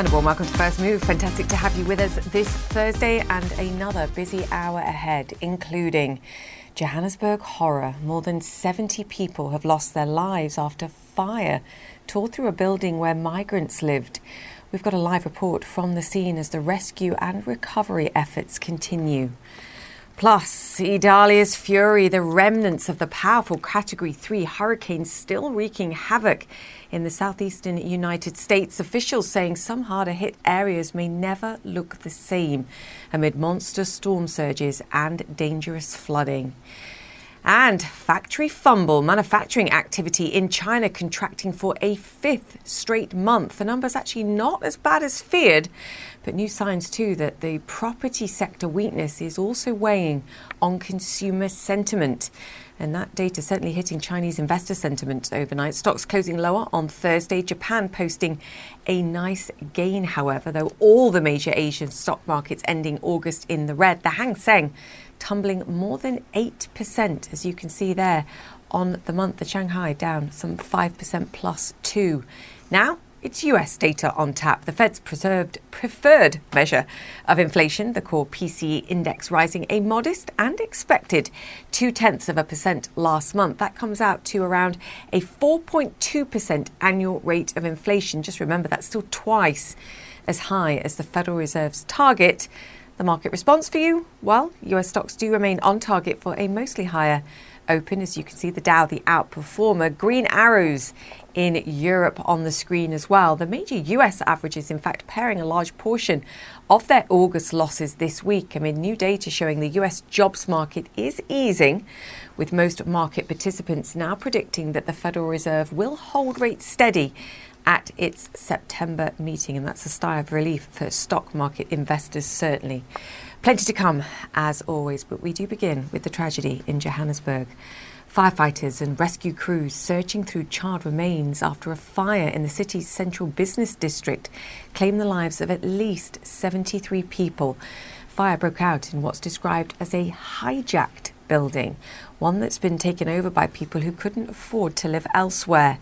And a warm welcome to First Move. Fantastic to have you with us this Thursday and another busy hour ahead, including Johannesburg horror. More than 70 people have lost their lives after fire tore through a building where migrants lived. We've got a live report from the scene as the rescue and recovery efforts continue. Plus, Idalia's fury, the remnants of the powerful Category 3 hurricane still wreaking havoc in the southeastern United States. Officials saying some harder hit areas may never look the same amid monster storm surges and dangerous flooding. And factory fumble, manufacturing activity in China contracting for a fifth straight month. The number's actually not as bad as feared, but new signs too that the property sector weakness is also weighing on consumer sentiment. And that data certainly hitting Chinese investor sentiment overnight. Stocks closing lower on Thursday. Japan posting a nice gain, however, though all the major Asian stock markets ending August in the red. The Hang Seng tumbling more than 8%, as you can see there on the month. The Shanghai down some 5% two. Now, it's US data on tap. The Fed's preserved preferred measure of inflation, the core PCE index, rising a modest and expected two tenths of a percent last month. That comes out to around a 4.2% annual rate of inflation. Just remember that's still twice as high as the Federal Reserve's target. The market response for you? Well, US stocks do remain on target for a mostly higher open. As you can see, the Dow, the outperformer. Green arrows in Europe on the screen as well. The major US averages, in fact, paring a large portion of their August losses this week amid new data showing the US jobs market is easing, with most market participants now predicting that the Federal Reserve will hold rates steady at its September meeting. And that's a sigh of relief for stock market investors, certainly. Plenty to come, as always, but we do begin with the tragedy in Johannesburg. Firefighters and rescue crews searching through charred remains after a fire in the city's central business district claimed the lives of at least 73 people. Fire broke out in what's described as a hijacked building, one that's been taken over by people who couldn't afford to live elsewhere.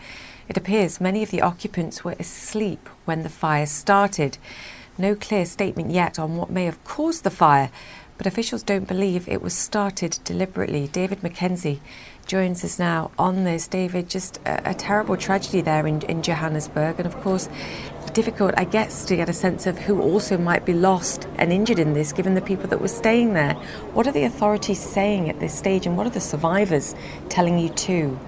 It appears many of the occupants were asleep when the fire started. No clear statement yet on what may have caused the fire, but officials don't believe it was started deliberately. David McKenzie joins us now on this. David, just a, a terrible tragedy there in, in Johannesburg, and of course, difficult, I guess, to get a sense of who also might be lost and injured in this, given the people that were staying there. What are the authorities saying at this stage, and what are the survivors telling you too?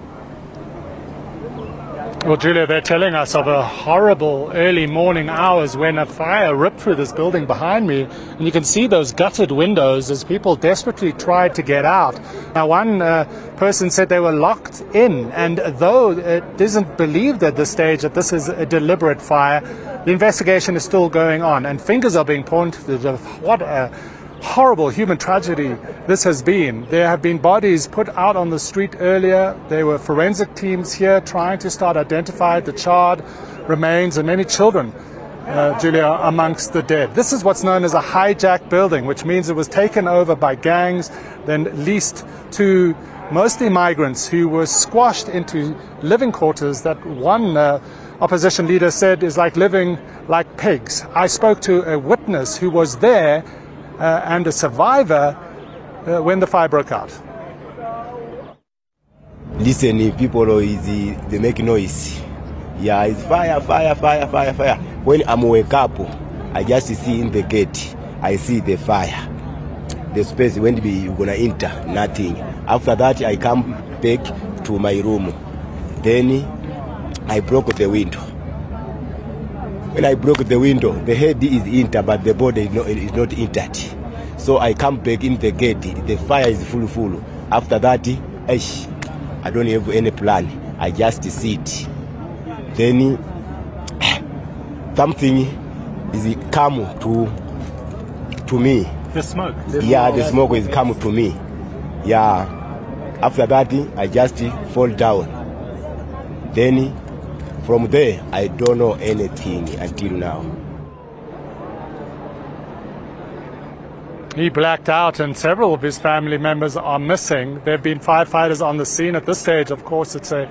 Well, Julia, they're telling us of a horrible early morning hours when a fire ripped through this building behind me, and you can see those gutted windows as people desperately tried to get out. Now, one uh, person said they were locked in, and though it isn't believed at this stage that this is a deliberate fire, the investigation is still going on, and fingers are being pointed of what a horrible human tragedy this has been. There have been bodies put out on the street earlier. There were forensic teams here trying to start identifying the charred remains and many children. Uh, Julia, amongst the dead. This is what's known as a hijacked building, which means it was taken over by gangs, then leased to mostly migrants who were squashed into living quarters that one uh, opposition leader said is like living like pigs. I spoke to a witness who was there uh, and a survivor uh, when the fire broke out. Listen, people, is they make noise. Yeah, it's fire, fire, fire, fire, fire. When I'm wake up, I just see in the gate, I see the fire. The space when be gonna enter, nothing. After that, I come back to my room. Then I broke the window. When I broke the window, the head is intact, but the body is not, is not intact. So I come back in the gate. The fire is full, full. After that, I don't have any plan. I just sit. Then something is come to to me. The smoke. Yeah, the smoke is come to me. Yeah. After that, I just fall down. Then from there, I don't know anything until now. He blacked out, and several of his family members are missing. There have been firefighters on the scene. At this stage, of course, it's a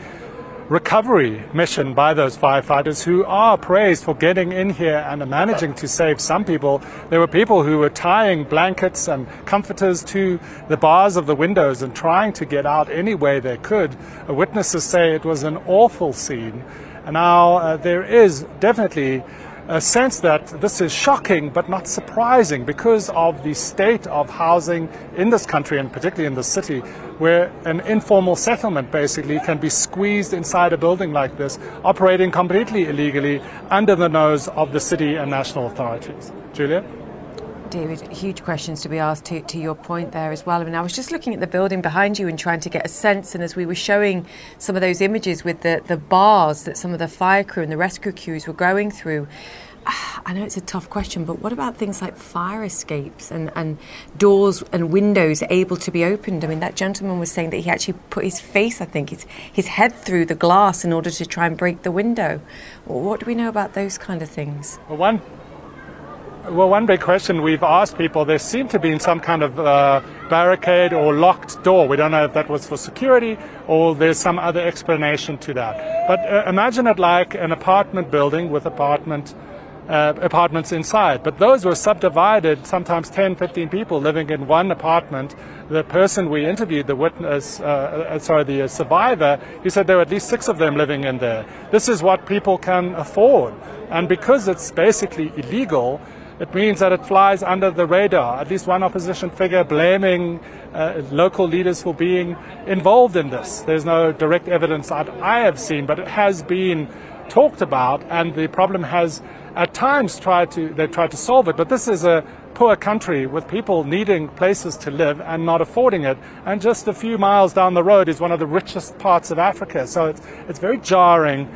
recovery mission by those firefighters who are praised for getting in here and managing to save some people. There were people who were tying blankets and comforters to the bars of the windows and trying to get out any way they could. Witnesses say it was an awful scene. Now uh, there is definitely a sense that this is shocking but not surprising because of the state of housing in this country and particularly in the city where an informal settlement basically can be squeezed inside a building like this operating completely illegally under the nose of the city and national authorities. Julia? David, huge questions to be asked to, to your point there as well. I mean, I was just looking at the building behind you and trying to get a sense, and as we were showing some of those images with the, the bars that some of the fire crew and the rescue crews were going through, I know it's a tough question, but what about things like fire escapes and, and doors and windows able to be opened? I mean, that gentleman was saying that he actually put his face, I think, his, his head through the glass in order to try and break the window. What do we know about those kind of things? Well, one well, one big question we've asked people, there seemed to be some kind of uh, barricade or locked door. We don't know if that was for security or there's some other explanation to that. But uh, imagine it like an apartment building with apartment uh, apartments inside. But those were subdivided, sometimes 10, 15 people living in one apartment. The person we interviewed, the witness, uh, uh, sorry, the survivor, he said there were at least six of them living in there. This is what people can afford. And because it's basically illegal, it means that it flies under the radar. At least one opposition figure blaming uh, local leaders for being involved in this. There's no direct evidence that I have seen, but it has been talked about, and the problem has at times tried to they tried to solve it. But this is a poor country with people needing places to live and not affording it. And just a few miles down the road is one of the richest parts of Africa. So it's it's very jarring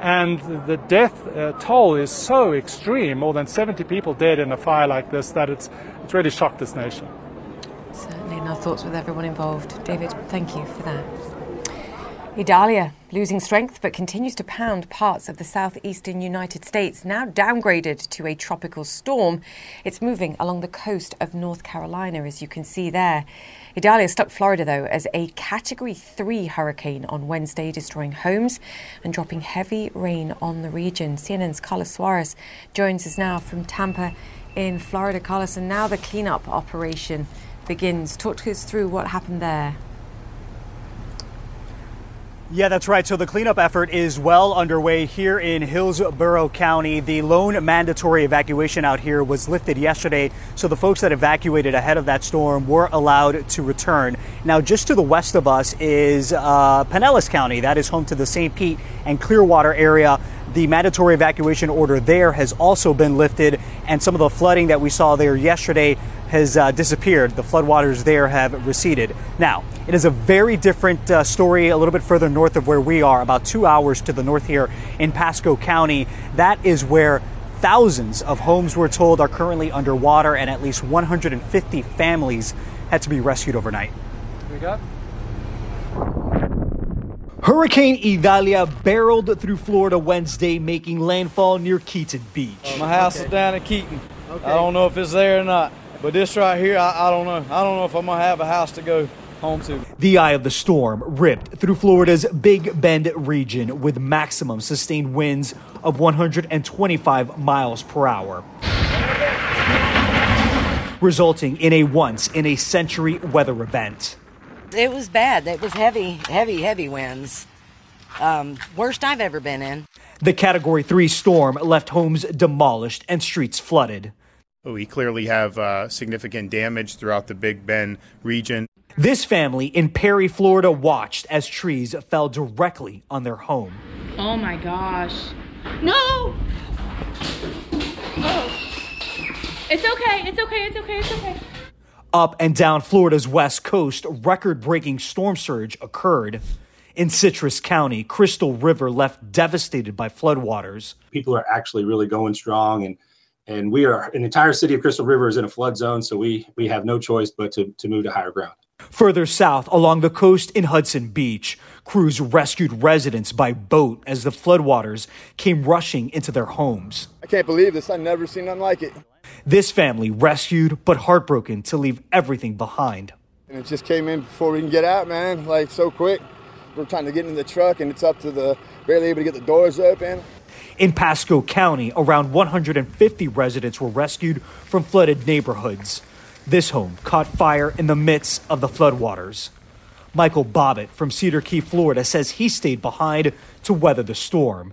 and the death uh, toll is so extreme, more than 70 people dead in a fire like this, that it's, it's really shocked this nation. Certainly, and our thoughts with everyone involved. David, thank you for that. Idalia, losing strength but continues to pound parts of the southeastern United States, now downgraded to a tropical storm. It's moving along the coast of North Carolina, as you can see there. Idalia struck Florida, though, as a Category 3 hurricane on Wednesday, destroying homes and dropping heavy rain on the region. CNN's Carlos Suarez joins us now from Tampa in Florida. Carlos, and now the cleanup operation begins. Talk us through what happened there. Yeah, that's right. So the cleanup effort is well underway here in Hillsborough County. The lone mandatory evacuation out here was lifted yesterday, so the folks that evacuated ahead of that storm were allowed to return. Now, just to the west of us is uh, Pinellas County. That is home to the St. Pete and Clearwater area. The mandatory evacuation order there has also been lifted, and some of the flooding that we saw there yesterday has uh, disappeared. The floodwaters there have receded. Now, it is a very different uh, story a little bit further north of where we are, about two hours to the north here in Pasco County. That is where thousands of homes, we're told, are currently underwater, and at least 150 families had to be rescued overnight. We got. Hurricane Idalia barreled through Florida Wednesday, making landfall near Keaton Beach. Uh, my house okay. is down at Keaton. Okay. I don't know if it's there or not. But this right here, I, I don't know. I don't know if I'm gonna have a house to go home to. The eye of the storm ripped through Florida's Big Bend region with maximum sustained winds of 125 miles per hour, resulting in a once in a century weather event. It was bad. It was heavy, heavy, heavy winds. Um, worst I've ever been in. The Category 3 storm left homes demolished and streets flooded. We clearly have uh, significant damage throughout the Big Bend region. This family in Perry, Florida watched as trees fell directly on their home. Oh my gosh. No! Oh. It's okay, it's okay, it's okay, it's okay. Up and down Florida's west coast, record breaking storm surge occurred. In Citrus County, Crystal River left devastated by floodwaters. People are actually really going strong, and and we are an entire city of Crystal River is in a flood zone, so we we have no choice but to, to move to higher ground. Further south along the coast in Hudson Beach, crews rescued residents by boat as the floodwaters came rushing into their homes. I can't believe this. I've never seen nothing like it. This family rescued but heartbroken to leave everything behind. And it just came in before we can get out, man, like so quick. We're trying to get in the truck and it's up to the barely able to get the doors open. In Pasco County, around 150 residents were rescued from flooded neighborhoods. This home caught fire in the midst of the floodwaters. Michael Bobbitt from Cedar Key, Florida, says he stayed behind to weather the storm.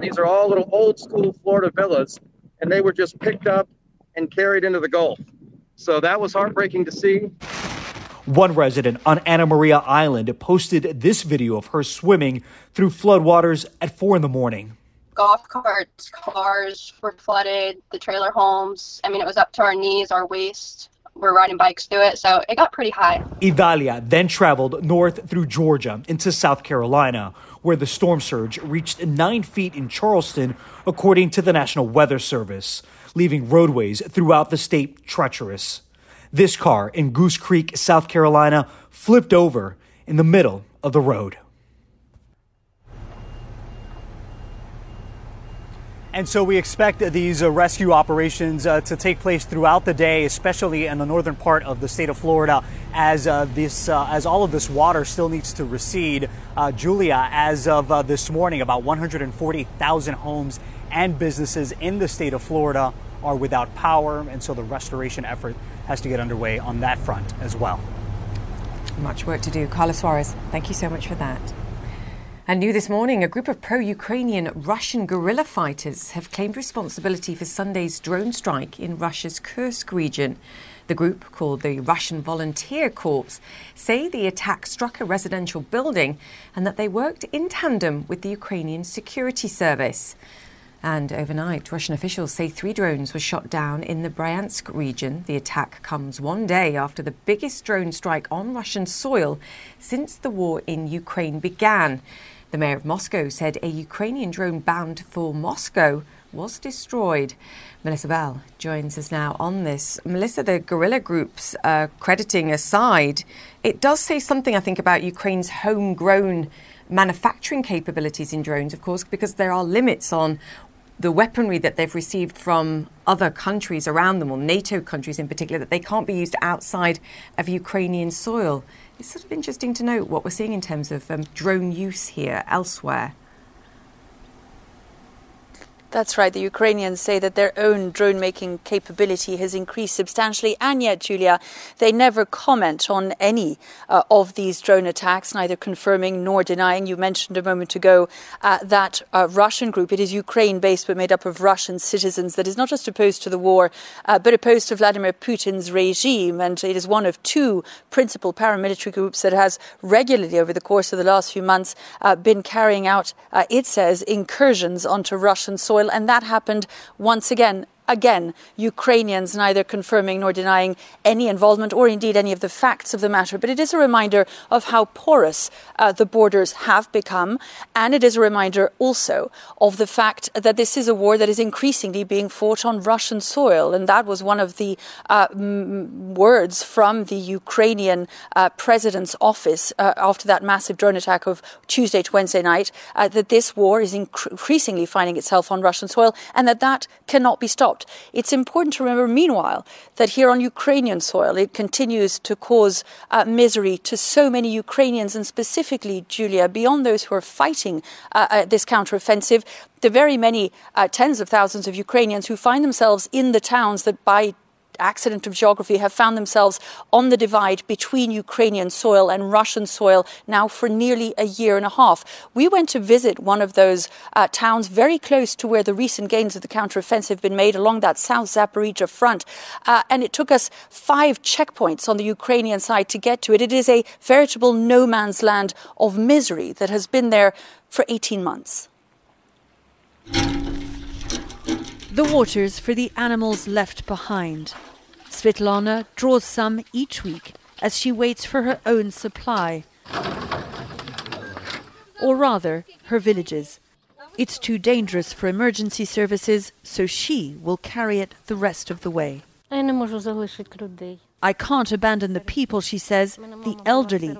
These are all little old school Florida villas, and they were just picked up and carried into the Gulf. So that was heartbreaking to see. One resident on Anna Maria Island posted this video of her swimming through floodwaters at four in the morning. Golf carts, cars were flooded, the trailer homes. I mean, it was up to our knees, our waist. We're riding bikes through it, so it got pretty high. Idalia then traveled north through Georgia into South Carolina, where the storm surge reached nine feet in Charleston, according to the National Weather Service, leaving roadways throughout the state treacherous. This car in Goose Creek, South Carolina, flipped over in the middle of the road. And so we expect these uh, rescue operations uh, to take place throughout the day, especially in the northern part of the state of Florida, as uh, this uh, as all of this water still needs to recede. Uh, Julia, as of uh, this morning, about 140,000 homes and businesses in the state of Florida are without power, and so the restoration effort has to get underway on that front as well. Much work to do. Carlos Suarez, thank you so much for that. And new this morning, a group of pro Ukrainian Russian guerrilla fighters have claimed responsibility for Sunday's drone strike in Russia's Kursk region. The group, called the Russian Volunteer Corps, say the attack struck a residential building and that they worked in tandem with the Ukrainian security service. And overnight, Russian officials say three drones were shot down in the Bryansk region. The attack comes one day after the biggest drone strike on Russian soil since the war in Ukraine began. The mayor of Moscow said a Ukrainian drone bound for Moscow was destroyed. Melissa Bell joins us now on this. Melissa, the guerrilla groups uh, crediting aside, it does say something, I think, about Ukraine's homegrown manufacturing capabilities in drones, of course, because there are limits on the weaponry that they've received from other countries around them, or NATO countries in particular, that they can't be used outside of Ukrainian soil. It's sort of interesting to note what we're seeing in terms of um, drone use here elsewhere. That's right. The Ukrainians say that their own drone making capability has increased substantially, and yet, Julia, they never comment on any uh, of these drone attacks, neither confirming nor denying. You mentioned a moment ago uh, that uh, Russian group, it is Ukraine based but made up of Russian citizens, that is not just opposed to the war, uh, but opposed to Vladimir Putin's regime. And it is one of two principal paramilitary groups that has regularly, over the course of the last few months, uh, been carrying out, uh, it says, incursions onto Russian soil and that happened once again Again, Ukrainians neither confirming nor denying any involvement or indeed any of the facts of the matter. But it is a reminder of how porous uh, the borders have become. And it is a reminder also of the fact that this is a war that is increasingly being fought on Russian soil. And that was one of the uh, m- words from the Ukrainian uh, president's office uh, after that massive drone attack of Tuesday to Wednesday night uh, that this war is inc- increasingly finding itself on Russian soil and that that cannot be stopped stopped. It's important to remember, meanwhile, that here on Ukrainian soil, it continues to cause uh, misery to so many Ukrainians, and specifically, Julia, beyond those who are fighting uh, uh, this counteroffensive, the very many uh, tens of thousands of Ukrainians who find themselves in the towns that by accident of geography, have found themselves on the divide between Ukrainian soil and Russian soil now for nearly a year and a half. We went to visit one of those uh, towns very close to where the recent gains of the counteroffensive have been made along that South Zaporizhia front. Uh, and it took us five checkpoints on the Ukrainian side to get to it. It is a veritable no man's land of misery that has been there for 18 months. The waters for the animals left behind. Svetlana draws some each week as she waits for her own supply. Or rather, her villages. It's too dangerous for emergency services, so she will carry it the rest of the way. I can't abandon the people, she says, the elderly.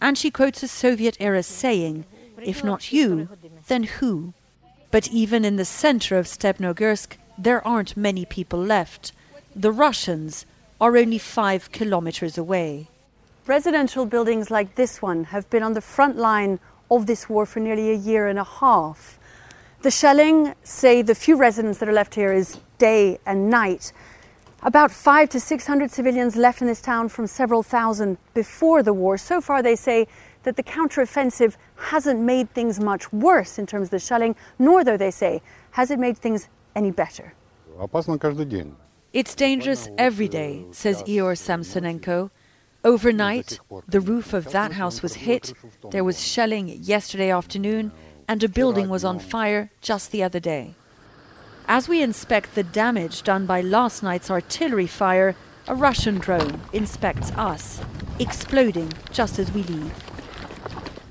And she quotes a Soviet era saying, if not you, then who? But even in the center of Stepnogorsk, there aren't many people left. The Russians are only five kilometers away. Residential buildings like this one have been on the front line of this war for nearly a year and a half. The shelling, say the few residents that are left here, is day and night. About five to six hundred civilians left in this town from several thousand before the war. So far, they say that the counteroffensive hasn't made things much worse in terms of the shelling, nor, though they say, has it made things any better. It's dangerous every day, says Ior Samsonenko. Overnight, the roof of that house was hit, there was shelling yesterday afternoon, and a building was on fire just the other day. As we inspect the damage done by last night's artillery fire, a Russian drone inspects us, exploding just as we leave.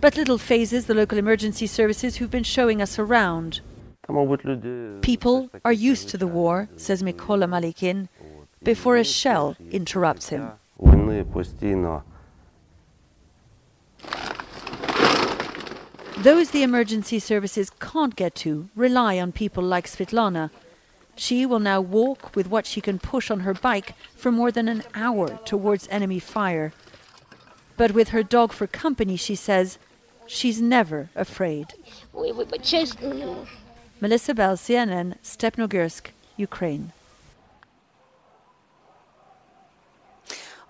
But little fazes the local emergency services who've been showing us around. People are used to the war, says Mikola Malikin, before a shell interrupts him. Those the emergency services can't get to rely on people like Svetlana. She will now walk with what she can push on her bike for more than an hour towards enemy fire. But with her dog for company, she says, she's never afraid. Melissa Bell, CNN, Stepnogorsk, Ukraine.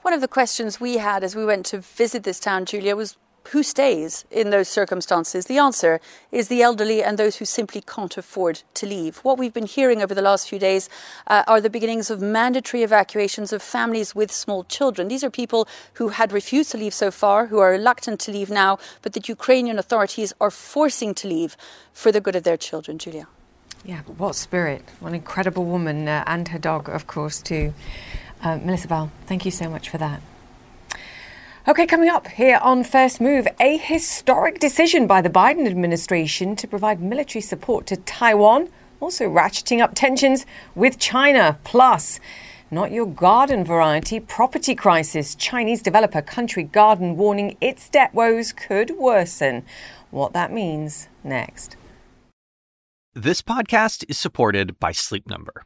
One of the questions we had as we went to visit this town, Julia, was who stays in those circumstances? The answer is the elderly and those who simply can't afford to leave. What we've been hearing over the last few days uh, are the beginnings of mandatory evacuations of families with small children. These are people who had refused to leave so far, who are reluctant to leave now, but that Ukrainian authorities are forcing to leave for the good of their children. Julia. Yeah, what spirit. What an incredible woman uh, and her dog, of course, too. Uh, Melissa Bell, thank you so much for that. Okay, coming up here on First Move, a historic decision by the Biden administration to provide military support to Taiwan, also ratcheting up tensions with China. Plus, not your garden variety property crisis. Chinese developer Country Garden warning its debt woes could worsen. What that means next. This podcast is supported by Sleep Number.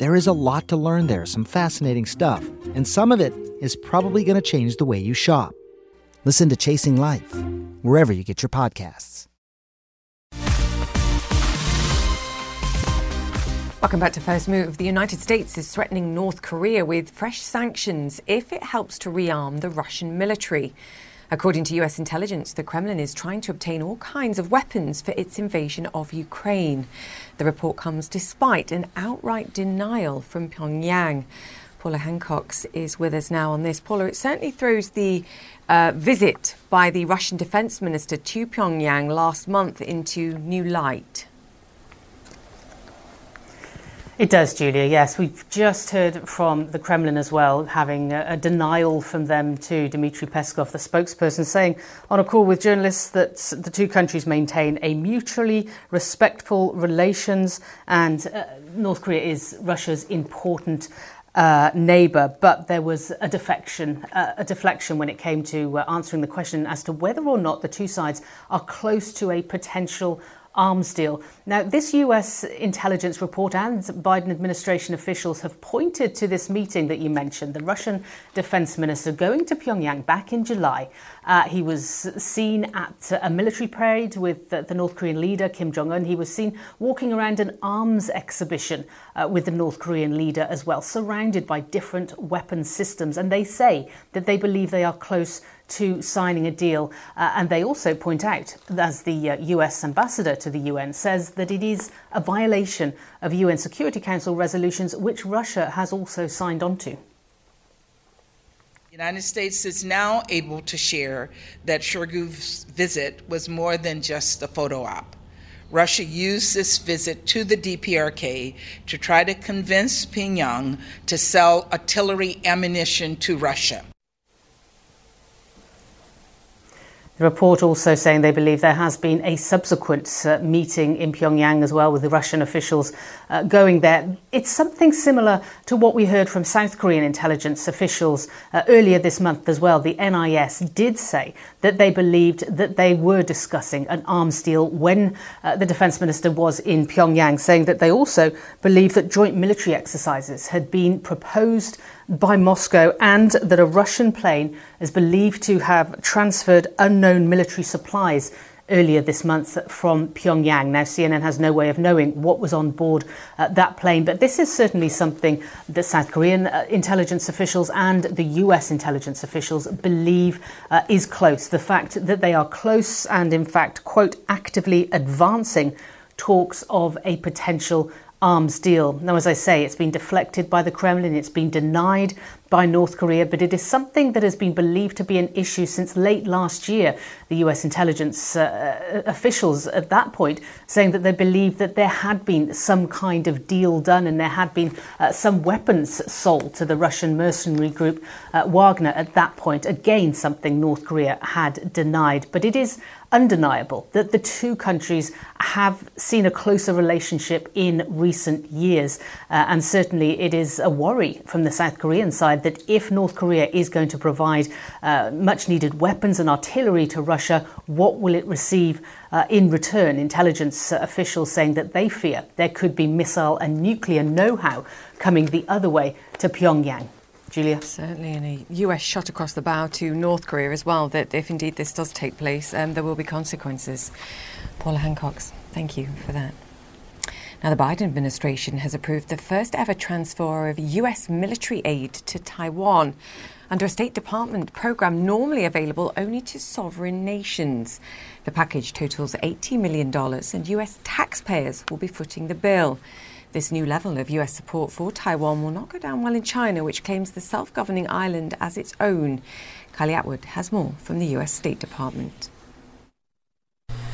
There is a lot to learn there, some fascinating stuff, and some of it is probably going to change the way you shop. Listen to Chasing Life, wherever you get your podcasts. Welcome back to First Move. The United States is threatening North Korea with fresh sanctions if it helps to rearm the Russian military. According to US intelligence, the Kremlin is trying to obtain all kinds of weapons for its invasion of Ukraine. The report comes despite an outright denial from Pyongyang. Paula Hancocks is with us now on this. Paula, it certainly throws the uh, visit by the Russian defense minister to Pyongyang last month into new light. It does, Julia. Yes, we've just heard from the Kremlin as well, having a, a, denial from them to Dmitry Peskov, the spokesperson, saying on a call with journalists that the two countries maintain a mutually respectful relations, and uh, North Korea is Russia's important. Uh, neighbour, but there was a defection, uh, a deflection when it came to uh, answering the question as to whether or not the two sides are close to a potential arms deal. Now, this US intelligence report and Biden administration officials have pointed to this meeting that you mentioned, the Russian defense minister going to Pyongyang back in July. Uh, he was seen at a military parade with the, North Korean leader, Kim Jong un. He was seen walking around an arms exhibition uh, with the North Korean leader as well, surrounded by different weapon systems. And they say that they believe they are close to signing a deal. Uh, and they also point out, as the uh, US ambassador to the UN says, that it is a violation of UN Security Council resolutions which Russia has also signed on to. The United States is now able to share that Shoigu's visit was more than just a photo op. Russia used this visit to the DPRK to try to convince Pyongyang to sell artillery ammunition to Russia. The report also saying they believe there has been a subsequent uh, meeting in Pyongyang as well with the Russian officials uh, going there. It's something similar to what we heard from South Korean intelligence officials uh, earlier this month as well. The NIS did say that they believed that they were discussing an arms deal when uh, the defense minister was in Pyongyang, saying that they also believed that joint military exercises had been proposed by Moscow and that a Russian plane is believed to have transferred unknown military supplies earlier this month from Pyongyang. Now, CNN has no way of knowing what was on board uh, that plane, but this is certainly something that South Korean uh, intelligence officials and the US intelligence officials believe uh, is close. The fact that they are close and, in fact, quote, actively advancing talks of a potential arms deal. Now, as I say, it's been deflected by the Kremlin, it's been denied by North Korea, but it is something that has been believed to be an issue since late last year. The US intelligence uh, officials at that point saying that they believed that there had been some kind of deal done and there had been uh, some weapons sold to the Russian mercenary group uh, Wagner at that point. Again, something North Korea had denied. But it is undeniable that the two countries have seen a closer relationship in recent years. Uh, and certainly it is a worry from the South Korean side that if North Korea is going to provide uh, much needed weapons and artillery to Russia, what will it receive uh, in return? Intelligence officials saying that they fear there could be missile and nuclear know how coming the other way to Pyongyang. Julia? Certainly, and a US shot across the bow to North Korea as well, that if indeed this does take place, um, there will be consequences. Paula Hancocks, thank you for that. Now, the Biden administration has approved the first ever transfer of US military aid to Taiwan under a State Department program normally available only to sovereign nations. The package totals $80 million, and US taxpayers will be footing the bill. This new level of US support for Taiwan will not go down well in China, which claims the self governing island as its own. Kylie Atwood has more from the US State Department.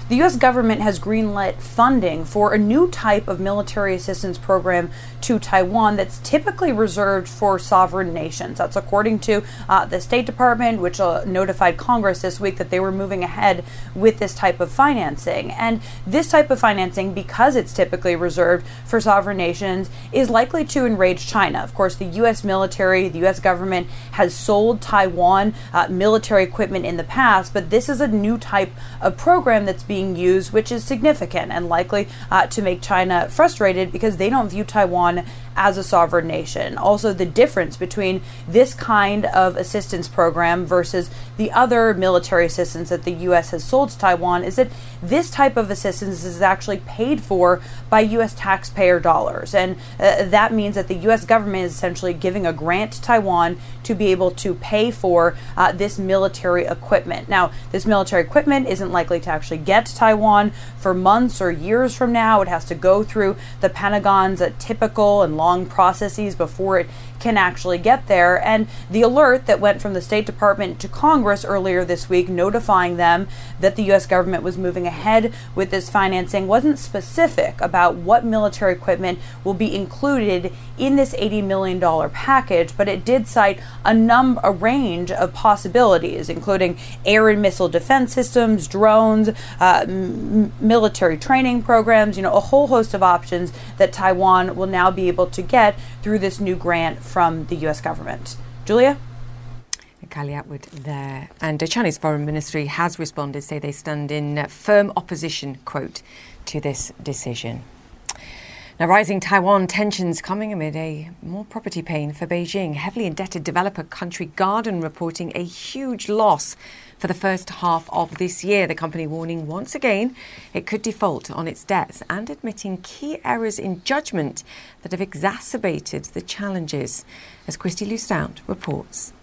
The U.S. government has greenlit funding for a new type of military assistance program to Taiwan that's typically reserved for sovereign nations. That's according to uh, the State Department, which uh, notified Congress this week that they were moving ahead with this type of financing. And this type of financing, because it's typically reserved for sovereign nations, is likely to enrage China. Of course, the U.S. military, the U.S. government has sold Taiwan uh, military equipment in the past, but this is a new type of program that's being being used, which is significant and likely uh, to make China frustrated because they don't view Taiwan as a sovereign nation. Also, the difference between this kind of assistance program versus the other military assistance that the U.S. has sold to Taiwan is that this type of assistance is actually paid for by U.S. taxpayer dollars. And uh, that means that the U.S. government is essentially giving a grant to Taiwan to be able to pay for uh, this military equipment. Now, this military equipment isn't likely to actually get Taiwan for months or years from now. It has to go through the Pentagon's typical and long processes before it can actually get there. And the alert that went from the State Department to Congress earlier this week, notifying them that the U.S. government was moving ahead with this financing, wasn't specific about what military equipment will be included in this $80 million package, but it did cite a number, a range of possibilities, including air and missile defense systems, drones, uh, m- military training programs, you know, a whole host of options that Taiwan will now be able to get through this new grant from the US government. Julia? Kylie Atwood there. And the Chinese Foreign Ministry has responded, say they stand in firm opposition, quote, to this decision. Now, rising Taiwan tensions coming amid a more property pain for Beijing. Heavily indebted developer Country Garden reporting a huge loss for the first half of this year. The company warning once again it could default on its debts and admitting key errors in judgment that have exacerbated the challenges, as Kristie Lu Stout reports.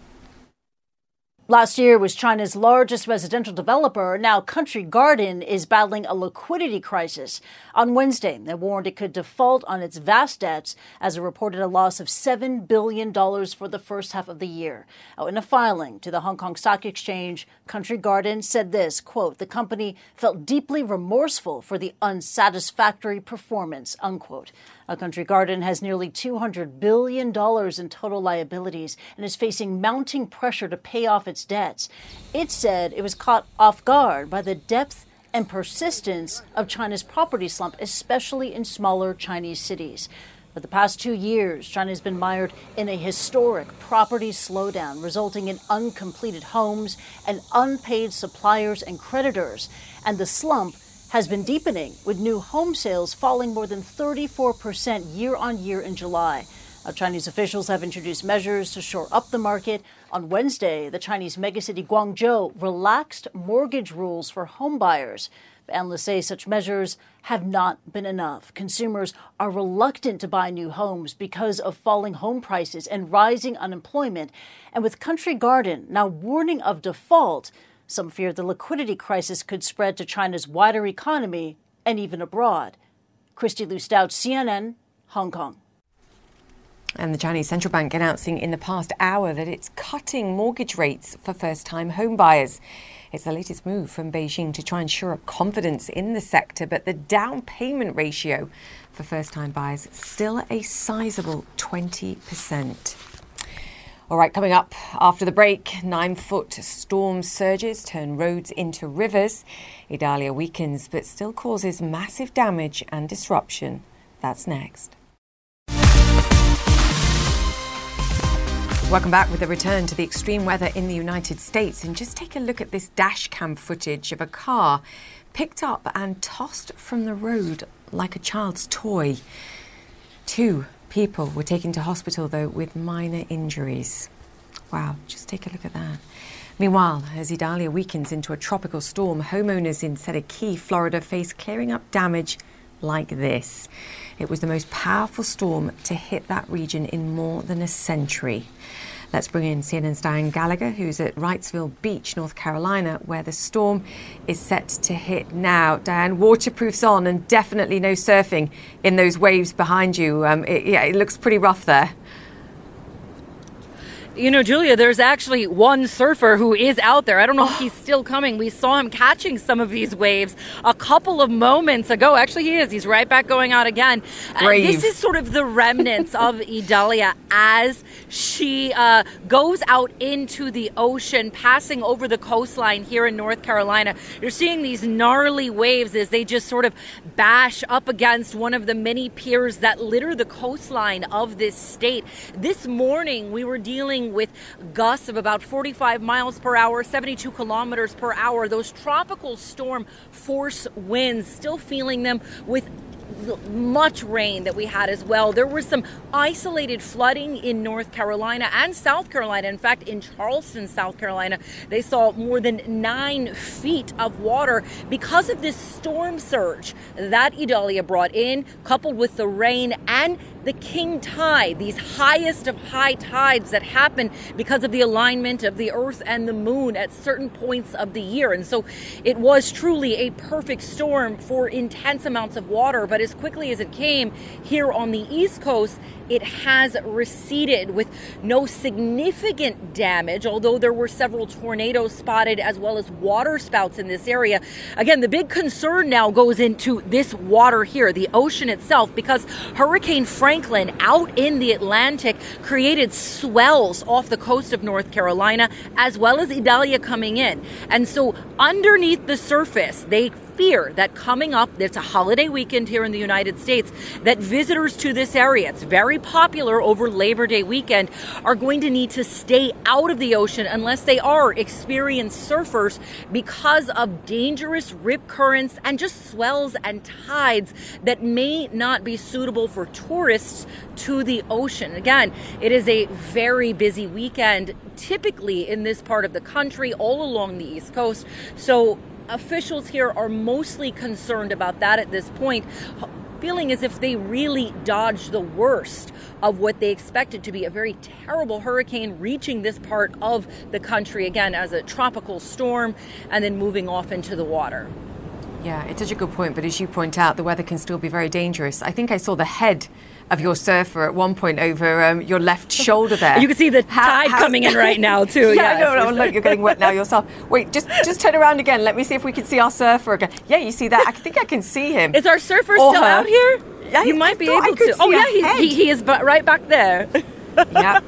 Last year was China's largest residential developer. Now, Country Garden is battling a liquidity crisis. On Wednesday, they warned it could default on its vast debts as it reported a loss of $7 billion for the first half of the year. Now, in a filing to the Hong Kong Stock Exchange, Country Garden said this, quote, the company felt deeply remorseful for the unsatisfactory performance, unquote. A Country Garden has nearly $200 billion in total liabilities and is facing mounting pressure to pay off its debts. It said it was caught off guard by the depth and persistence of China's property slump, especially in smaller Chinese cities. For the past two years, China has been mired in a historic property slowdown, resulting in uncompleted homes and unpaid suppliers and creditors. And the slump has been deepening, with new home sales falling more than 34% year on year in July. Now, Chinese officials have introduced measures to shore up the market. On Wednesday, the Chinese megacity Guangzhou relaxed mortgage rules for homebuyers. Analysts say such measures have not been enough. Consumers are reluctant to buy new homes because of falling home prices and rising unemployment. And with Country Garden now warning of default, some fear the liquidity crisis could spread to China's wider economy and even abroad. Kristie Lu Stout, CNN, Hong Kong. And the Chinese central bank announcing in the past hour that it's cutting mortgage rates for first time homebuyers. It's the latest move from Beijing to try and shore up confidence in the sector, but the down payment ratio for first time buyers is still a sizable 20%. All right, coming up after the break, nine foot storm surges turn roads into rivers. Idalia weakens but still causes massive damage and disruption. That's next. Welcome back with a return to the extreme weather in the United States. And just take a look at this dash cam footage of a car picked up and tossed from the road like a child's toy. Two people were taken to hospital, though, with minor injuries. Wow, just take a look at that. Meanwhile, as Idalia weakens into a tropical storm, homeowners in Key, Florida face clearing up damage like this. It was the most powerful storm to hit that region in more than a century. Let's bring in CNN's Dianne Gallagher, who's at Wrightsville Beach, North Carolina, where the storm is set to hit now. Dianne, waterproofs on and definitely no surfing in those waves behind you. Um, it, yeah, it looks pretty rough there. You know, Julia, there's actually one surfer who is out there. I don't know if he's still coming. We saw him catching some of these waves a couple of moments ago. Actually, he is. He's right back going out again. Uh, this is sort of the remnants of Idalia as she uh, goes out into the ocean, passing over the coastline here in North Carolina. You're seeing these gnarly waves as they just sort of bash up against one of the many piers that litter the coastline of this state. This morning, we were dealing with gusts of about 45 miles per hour, 72 kilometers per hour. Those tropical storm force winds, still feeling them with much rain that we had as well. There was some isolated flooding in North Carolina and South Carolina. In fact, in Charleston, South Carolina, they saw more than nine feet of water because of this storm surge that Idalia brought in, coupled with the rain and the king tide, these highest of high tides that happen because of the alignment of the earth and the moon at certain points of the year. And so it was truly a perfect storm for intense amounts of water. But as quickly as it came here on the East Coast, it has receded with no significant damage, although there were several tornadoes spotted as well as water spouts in this area. Again, the big concern now goes into this water here, the ocean itself, because Hurricane Franklin out in the Atlantic created swells off the coast of North Carolina, as well as Idalia coming in. And so underneath the surface, they fear that coming up, it's a holiday weekend here in the United States, that visitors to this area, it's very popular over Labor Day weekend, are going to need to stay out of the ocean unless they are experienced surfers because of dangerous rip currents and just swells and tides that may not be suitable for tourists to the ocean. Again, it is a very busy weekend typically in this part of the country all along the East Coast. So officials here are mostly concerned about that at this point, feeling as if they really dodged the worst of what they expected to be a very terrible hurricane reaching this part of the country again as a tropical storm and then moving off into the water. Yeah, it's such a good point. But as you point out, the weather can still be very dangerous. I think I saw the head of your surfer at one point over um, your left shoulder there. You can see the how, tide how, coming in right now too. yeah, yeah no, no, look, you're getting wet now yourself. Wait, just just turn around again. Let me see if we can see our surfer again. Yeah, you see that? I think I can see him. Is our surfer still her. out here? Yeah, he might be able to. Oh yeah, he, he is right back there. Yep.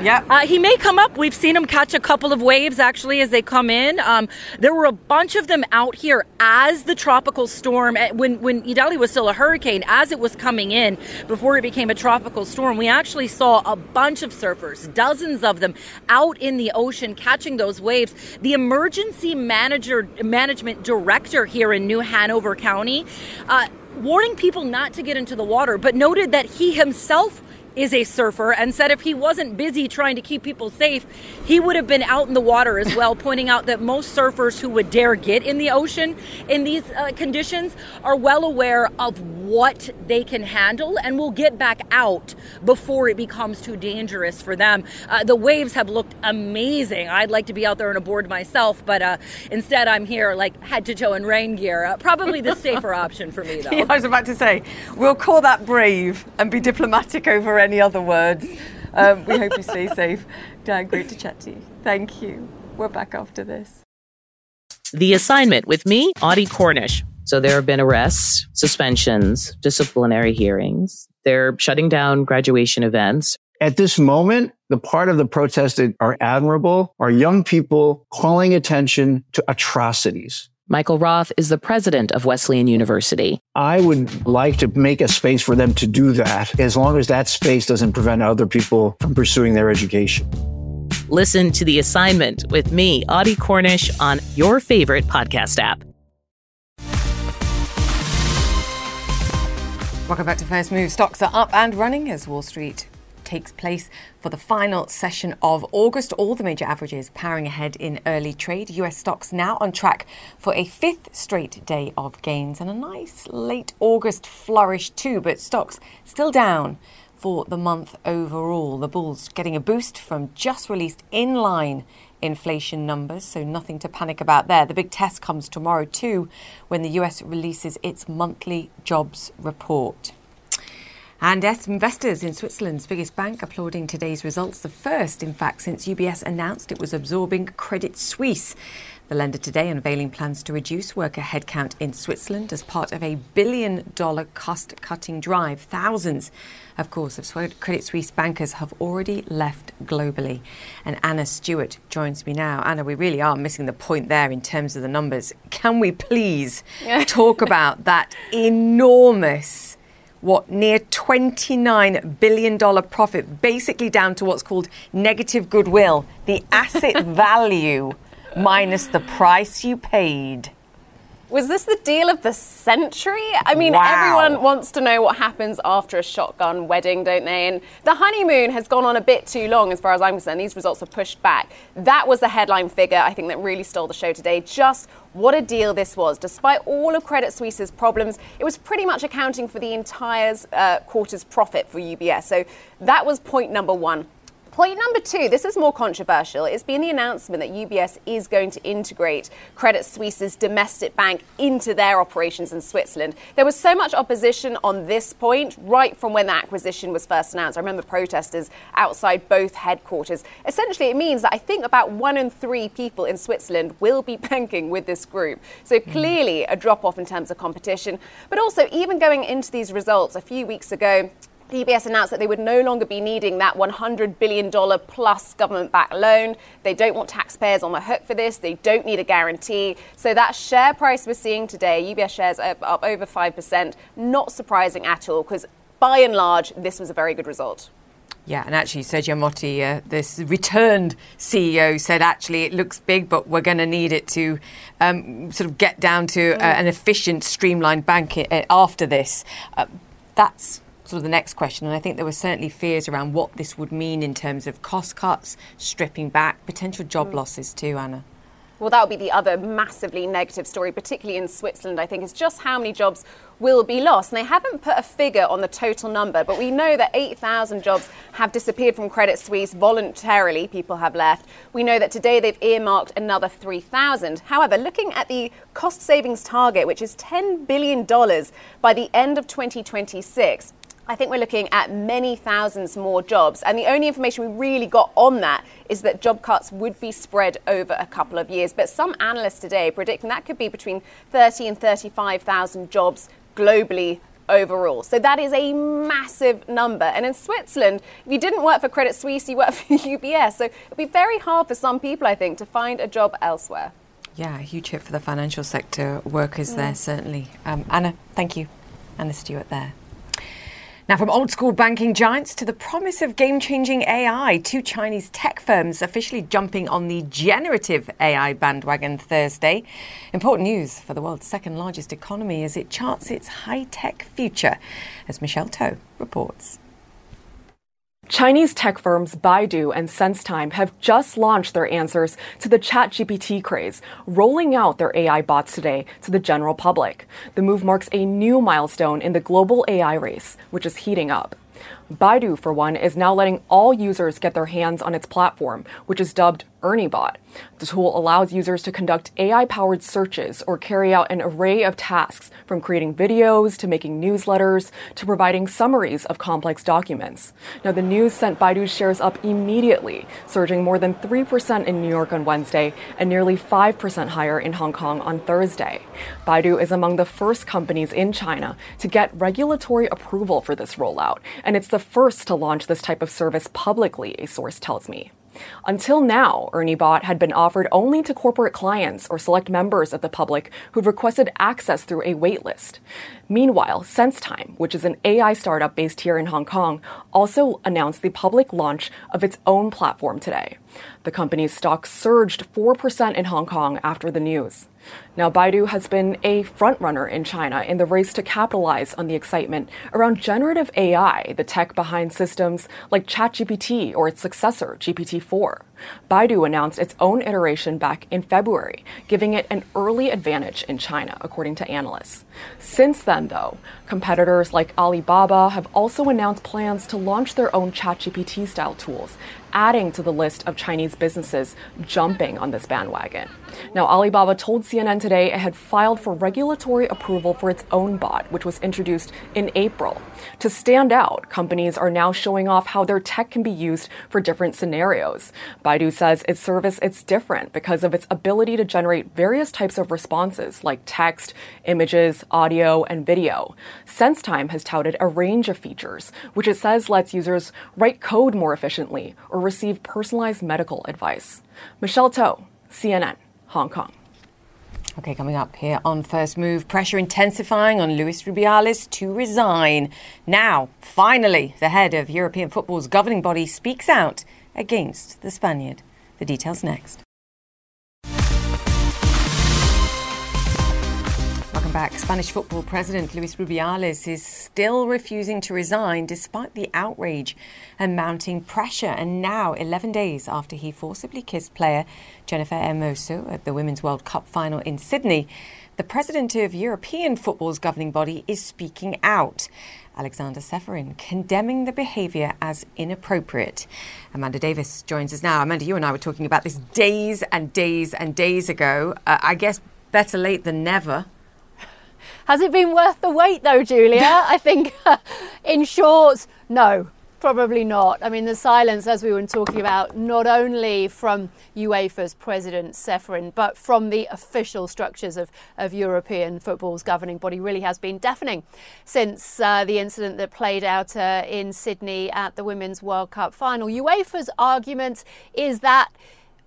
Yeah. Uh, he may come up. We've seen him catch a couple of waves actually as they come in. Um, there were a bunch of them out here as the tropical storm, eh, when, when Idalia was still a hurricane, as it was coming in before it became a tropical storm. We actually saw a bunch of surfers, dozens of them, out in the ocean catching those waves. The emergency manager, management director here in New Hanover County, uh, warning people not to get into the water, but noted that he himself is a surfer and said if he wasn't busy trying to keep people safe, he would have been out in the water as well, pointing out that most surfers who would dare get in the ocean in these uh, conditions are well aware of what they can handle and will get back out before it becomes too dangerous for them. Uh, the waves have looked amazing. I'd like to be out there on a board myself, but uh, instead I'm here like head to toe in rain gear. Uh, probably the safer option for me, though. Yeah, I was about to say, we'll call that brave and be diplomatic over any other words. Um, we hope you stay safe. Dan, great to chat to you. Thank you. We're back after this. The assignment with me, Audie Cornish. So there have been arrests, suspensions, disciplinary hearings. They're shutting down graduation events. At this moment, the part of the protest that are admirable are young people calling attention to atrocities. Michael Roth is the president of Wesleyan University. I would like to make a space for them to do that as long as that space doesn't prevent other people from pursuing their education. Listen to the assignment with me, Audie Cornish, on your favorite podcast app. Welcome back to First Move. Stocks are up and running as Wall Street takes place for the final session of August. All the major averages powering ahead in early trade. US stocks now on track for a fifth straight day of gains and a nice late August flourish too, but stocks still down for the month overall. The bulls getting a boost from just released in line inflation numbers, so nothing to panic about there. The big test comes tomorrow too when the US releases its monthly jobs report. And yes, investors in Switzerland's biggest bank applauding today's results, the first, in fact, since UBS announced it was absorbing Credit Suisse. The lender today unveiling plans to reduce worker headcount in Switzerland as part of a billion dollar cost cutting drive. Thousands, of course, of Credit Suisse bankers have already left globally. And Anna Stewart joins me now. Anna, we really are missing the point there in terms of the numbers. Can we please talk about that enormous what near $29 billion profit, basically down to what's called negative goodwill, the asset value minus the price you paid. Was this the deal of the century? I mean, Wow. everyone wants to know what happens after a shotgun wedding, don't they? And the honeymoon has gone on a bit too long, as far as I'm concerned. These results are pushed back. That was the headline figure, I think, that really stole the show today. Just what a deal this was. Despite all of Credit Suisse's problems, it was pretty much accounting for the entire uh, quarter's profit for UBS. So that was point number one. Point number two, this is more controversial. It's been the announcement that UBS is going to integrate Credit Suisse's domestic bank into their operations in Switzerland. There was so much opposition on this point right from when the acquisition was first announced. I remember protesters outside both headquarters. Essentially, it means that I think about one in three people in Switzerland will be banking with this group. So hmm. clearly a drop off in terms of competition. But also, even going into these results a few weeks ago, UBS announced that they would no longer be needing that $100 billion plus government backed loan. They don't want taxpayers on the hook for this. They don't need a guarantee. So, that share price we're seeing today, UBS shares up, up over 5%, not surprising at all, because by and large, this was a very good result. Yeah, and actually, Sergio Ermotti, uh, this returned CEO, said actually it looks big, but we're going to need it to um, sort of get down to uh, an efficient, streamlined bank uh, after this. Uh, that's sort of the next question, and I think there were certainly fears around what this would mean in terms of cost cuts, stripping back, potential job mm. losses too, Anna. Well, that would be the other massively negative story, particularly in Switzerland, I think, is just how many jobs will be lost. And they haven't put a figure on the total number, but we know that 8,000 jobs have disappeared from Credit Suisse voluntarily. People have left. We know that today they've earmarked another 3,000. However, looking at the cost savings target, which is $10 billion by the end of 2026, I think we're looking at many thousands more jobs. And the only information we really got on that is that job cuts would be spread over a couple of years. But some analysts today are predicting that could be between 30 and 35,000 jobs globally overall. So that is a massive number. And in Switzerland, if you didn't work for Credit Suisse, you worked for UBS. So it'd be very hard for some people, I think, to find a job elsewhere. Yeah, a huge hit for the financial sector workers there, Mm. certainly. Um, Anna, thank you. Anna Stewart there. Now, from old school banking giants to the promise of game changing AI, two Chinese tech firms officially jumping on the generative AI bandwagon Thursday. Important news for the world's second largest economy as it charts its high tech future, as Michelle Toh reports. Chinese tech firms Baidu and SenseTime have just launched their answers to the ChatGPT craze, rolling out their AI bots today to the general public. The move marks a new milestone in the global AI race, which is heating up. Baidu, for one, is now letting all users get their hands on its platform, which is dubbed ErnieBot. The tool allows users to conduct AI powered searches or carry out an array of tasks, from creating videos to making newsletters to providing summaries of complex documents. Now, the news sent Baidu shares up immediately, surging more than 3% in New York on Wednesday and nearly 5% higher in Hong Kong on Thursday. Baidu is among the first companies in China to get regulatory approval for this rollout, and it's the first to launch this type of service publicly, a source tells me. Until now, ErnieBot had been offered only to corporate clients or select members of the public who'd requested access through a waitlist. Meanwhile, SenseTime, which is an AI startup based here in Hong Kong, also announced the public launch of its own platform today. The company's stock surged 4% in Hong Kong after the news. Now, Baidu has been a frontrunner in China in the race to capitalize on the excitement around generative AI, the tech behind systems like ChatGPT or its successor, GPT 4. Baidu announced its own iteration back in February, giving it an early advantage in China, according to analysts. Since then, though, competitors like Alibaba have also announced plans to launch their own ChatGPT style tools, adding to the list of Chinese businesses jumping on this bandwagon. Now, Alibaba told CNN today it had filed for regulatory approval for its own bot, which was introduced in April. To stand out, companies are now showing off how their tech can be used for different scenarios. Baidu says its service is different because of its ability to generate various types of responses like text, images, audio, and video. SenseTime has touted a range of features, which it says lets users write code more efficiently or receive personalized medical advice. Michelle Toh, CNN, Hong Kong. Okay, coming up here on First Move, pressure intensifying on Luis Rubiales to resign. Now, finally, the head of European football's governing body speaks out against the Spaniard. The details next. Back. Spanish football president Luis Rubiales is still refusing to resign despite the outrage and mounting pressure. And now, 11 days after he forcibly kissed player Jennifer Hermoso at the Women's World Cup final in Sydney, the president of European football's governing body is speaking out. Aleksander Ceferin condemning the behaviour as inappropriate. Amanda Davies joins us now. Amanda, you and I were talking about this days and days and days ago. Uh, I guess better late than never. Has it been worth the wait, though, Julia? I think, in short, no. Probably not. I mean, the silence, as we were talking about, not only from UEFA's president, Ceferin, but from the official structures of, of European football's governing body, really has been deafening since uh, the incident that played out uh, in Sydney at the Women's World Cup final. UEFA's argument is that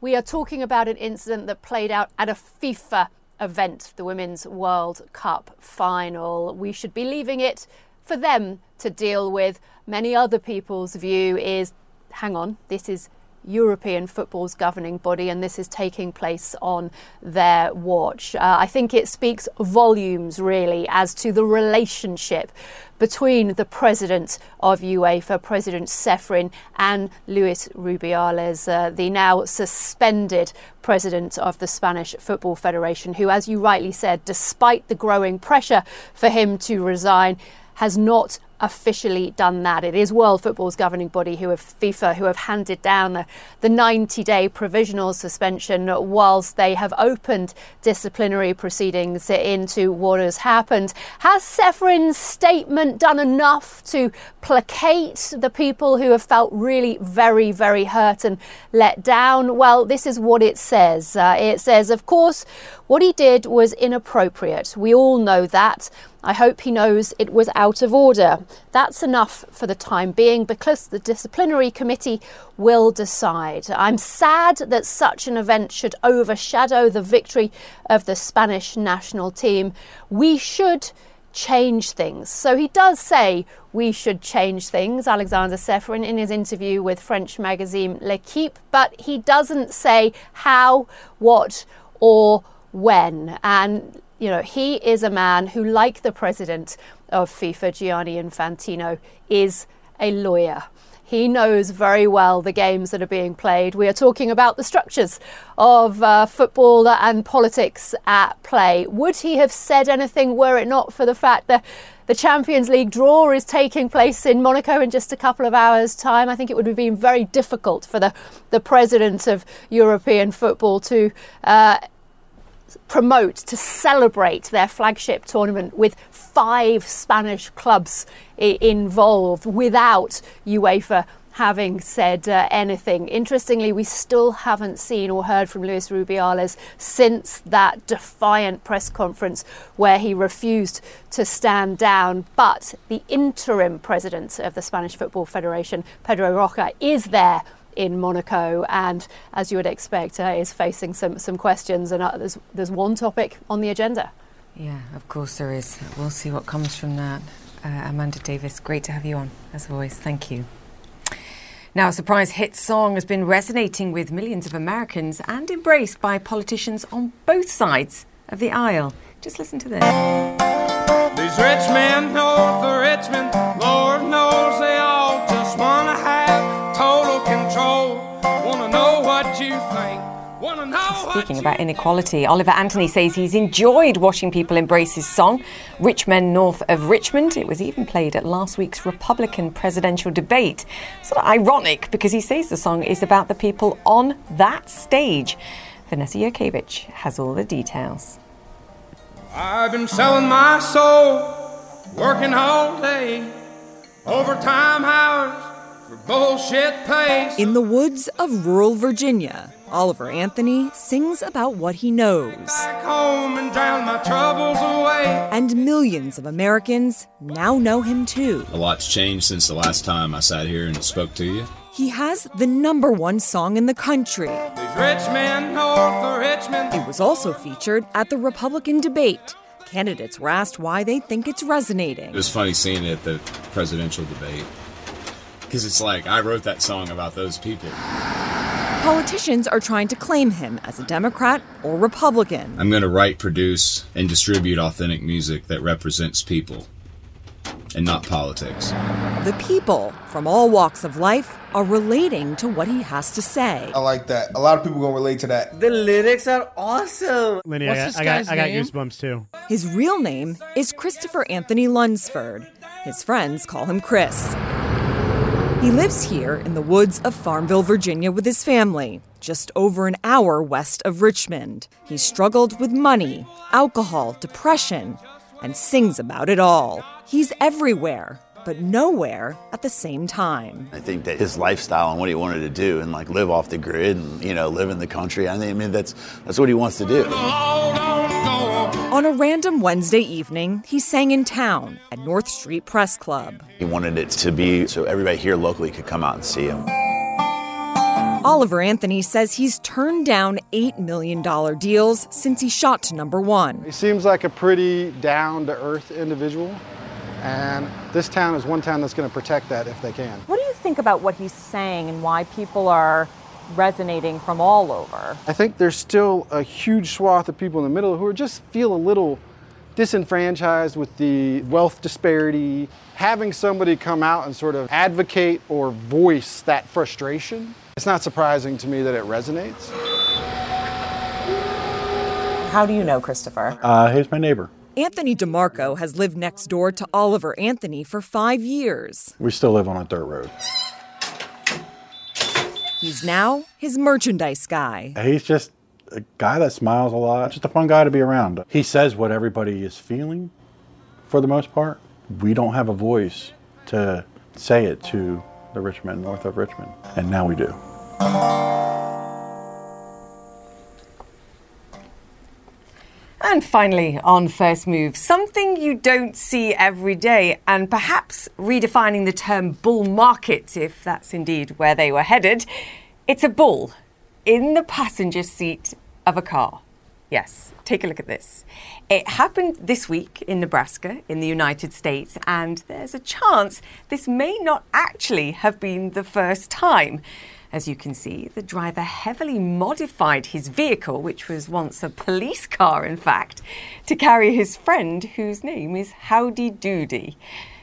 we are talking about an incident that played out at a FIFA event, the Women's World Cup final. We should be leaving it for them to deal with. Many other people's view is hang on, this is European football's governing body, and this is taking place on their watch. Uh, I think it speaks volumes, really, as to the relationship between the president of UEFA, President Ceferin, and Luis Rubiales, uh, the now suspended president of the Spanish Football Federation, who, as you rightly said, despite the growing pressure for him to resign, has not officially done that. It is World Football's governing body who have FIFA who have handed down the, the 90 day provisional suspension whilst they have opened disciplinary proceedings into what has happened. Has Ceferin's statement done enough to placate the people who have felt really very, very hurt and let down? Well, this is what it says. Uh, it says, of course, what he did was inappropriate. We all know that. I hope he knows it was out of order. That's enough for the time being because the disciplinary committee will decide. I'm sad that such an event should overshadow the victory of the Spanish national team. We should change things. So he does say we should change things, Aleksander Ceferin, in his interview with French magazine L'Equipe, but he doesn't say how, what, or when. And you know, he is a man who, like the president of FIFA, Gianni Infantino, is a lawyer. He knows very well the games that are being played. We are talking about the structures of uh, football and politics at play. Would he have said anything were it not for the fact that the Champions League draw is taking place in Monaco in just a couple of hours' time? I think it would have been very difficult for the, the president of European football to. Uh, promote, to celebrate their flagship tournament with five Spanish clubs I- involved without UEFA having said uh, anything. Interestingly, we still haven't seen or heard from Luis Rubiales since that defiant press conference where he refused to stand down. But the interim president of the Spanish Football Federation, Pedro Rocha, is there in Monaco, and as you would expect, uh, is facing some some questions. And uh, there's there's one topic on the agenda. Yeah, of course there is. We'll see what comes from that. Uh, Amanda Davies, great to have you on as always. Thank you. Now, a surprise hit song has been resonating with millions of Americans and embraced by politicians on both sides of the aisle. Just listen to this. These rich men know for Richmond, Speaking about inequality, Oliver Anthony says he's enjoyed watching people embrace his song, Rich Men North of Richmond. It was even played at last week's Republican presidential debate. Sort of ironic because he says the song is about the people on that stage. Vanessa Yurkevich has all the details. I've been selling my soul, working all day, overtime hours for bullshit pay. in the woods of rural Virginia, Oliver Anthony sings about what he knows. And, and millions of Americans now know him too. A lot's changed since the last time I sat here and spoke to you. He has the number one song in the country. It was also featured at the Republican debate. Candidates were asked why they think it's resonating. It was funny seeing it at the presidential debate because it's like I wrote that song about those people. Politicians are trying to claim him as a Democrat or Republican. I'm going to write, produce, and distribute authentic music that represents people and not politics. The people from all walks of life are relating to what he has to say. I like that. A lot of people gonna relate to that. The lyrics are awesome. Lenny, I, got, I, got, I got goosebumps too. His real name is Christopher Anthony Lunsford. His friends call him Chris. He lives here in the woods of Farmville, Virginia with his family, just over an hour west of Richmond. He struggled with money, alcohol, depression, and sings about it all. He's everywhere, but nowhere at the same time. I think that his lifestyle and what he wanted to do and like live off the grid and you know live in the country. I think I mean that's that's what he wants to do. On a random Wednesday evening, he sang in town at North Street Press Club. He wanted it to be so everybody here locally could come out and see him. Oliver Anthony says he's turned down $8 million deals since he shot to number one. He seems like a pretty down to earth individual, and this town is one town that's going to protect that if they can. What do you think about what he's saying and why people are resonating from all over? I think there's still a huge swath of people in the middle who are just feel a little disenfranchised with the wealth disparity. Having somebody come out and sort of advocate or voice that frustration it's not surprising to me that it resonates. How do you know Christopher? Uh, he's my neighbor. Anthony DeMarco has lived next door to Oliver Anthony for five years. We still live on a dirt road. He's now his merchandise guy. He's just a guy that smiles a lot, just a fun guy to be around. He says what everybody is feeling for the most part. We don't have a voice to say it to the Richmond, north of Richmond, and now we do. And finally, on First Move, something you don't see every day, and perhaps redefining the term bull market, if that's indeed where they were headed. It's a bull in the passenger seat of a car. Yes, take a look at this. It happened this week in Nebraska, in the United States, and there's a chance this may not actually have been the first time. As you can see, the driver heavily modified his vehicle, which was once a police car, in fact, to carry his friend, whose name is Howdy Doody.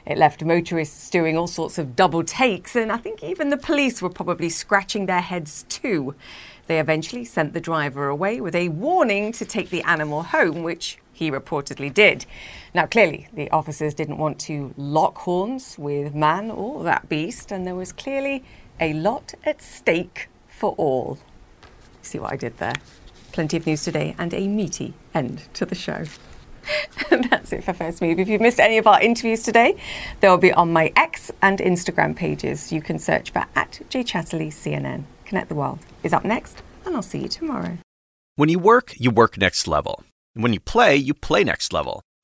It left motorists doing all sorts of double takes, and I think even the police were probably scratching their heads too. They eventually sent the driver away with a warning to take the animal home, which he reportedly did. Now, clearly, the officers didn't want to lock horns with man or that beast, and there was clearly a lot at stake for all. See what I did there? Plenty of news today and a meaty end to the show. and that's it for First Move. If you've missed any of our interviews today, they'll be on my X and Instagram pages. You can search for at jchatterley CNN. Connect the World is up next, and I'll see you tomorrow. When you work, you work next level. When you play, you play next level.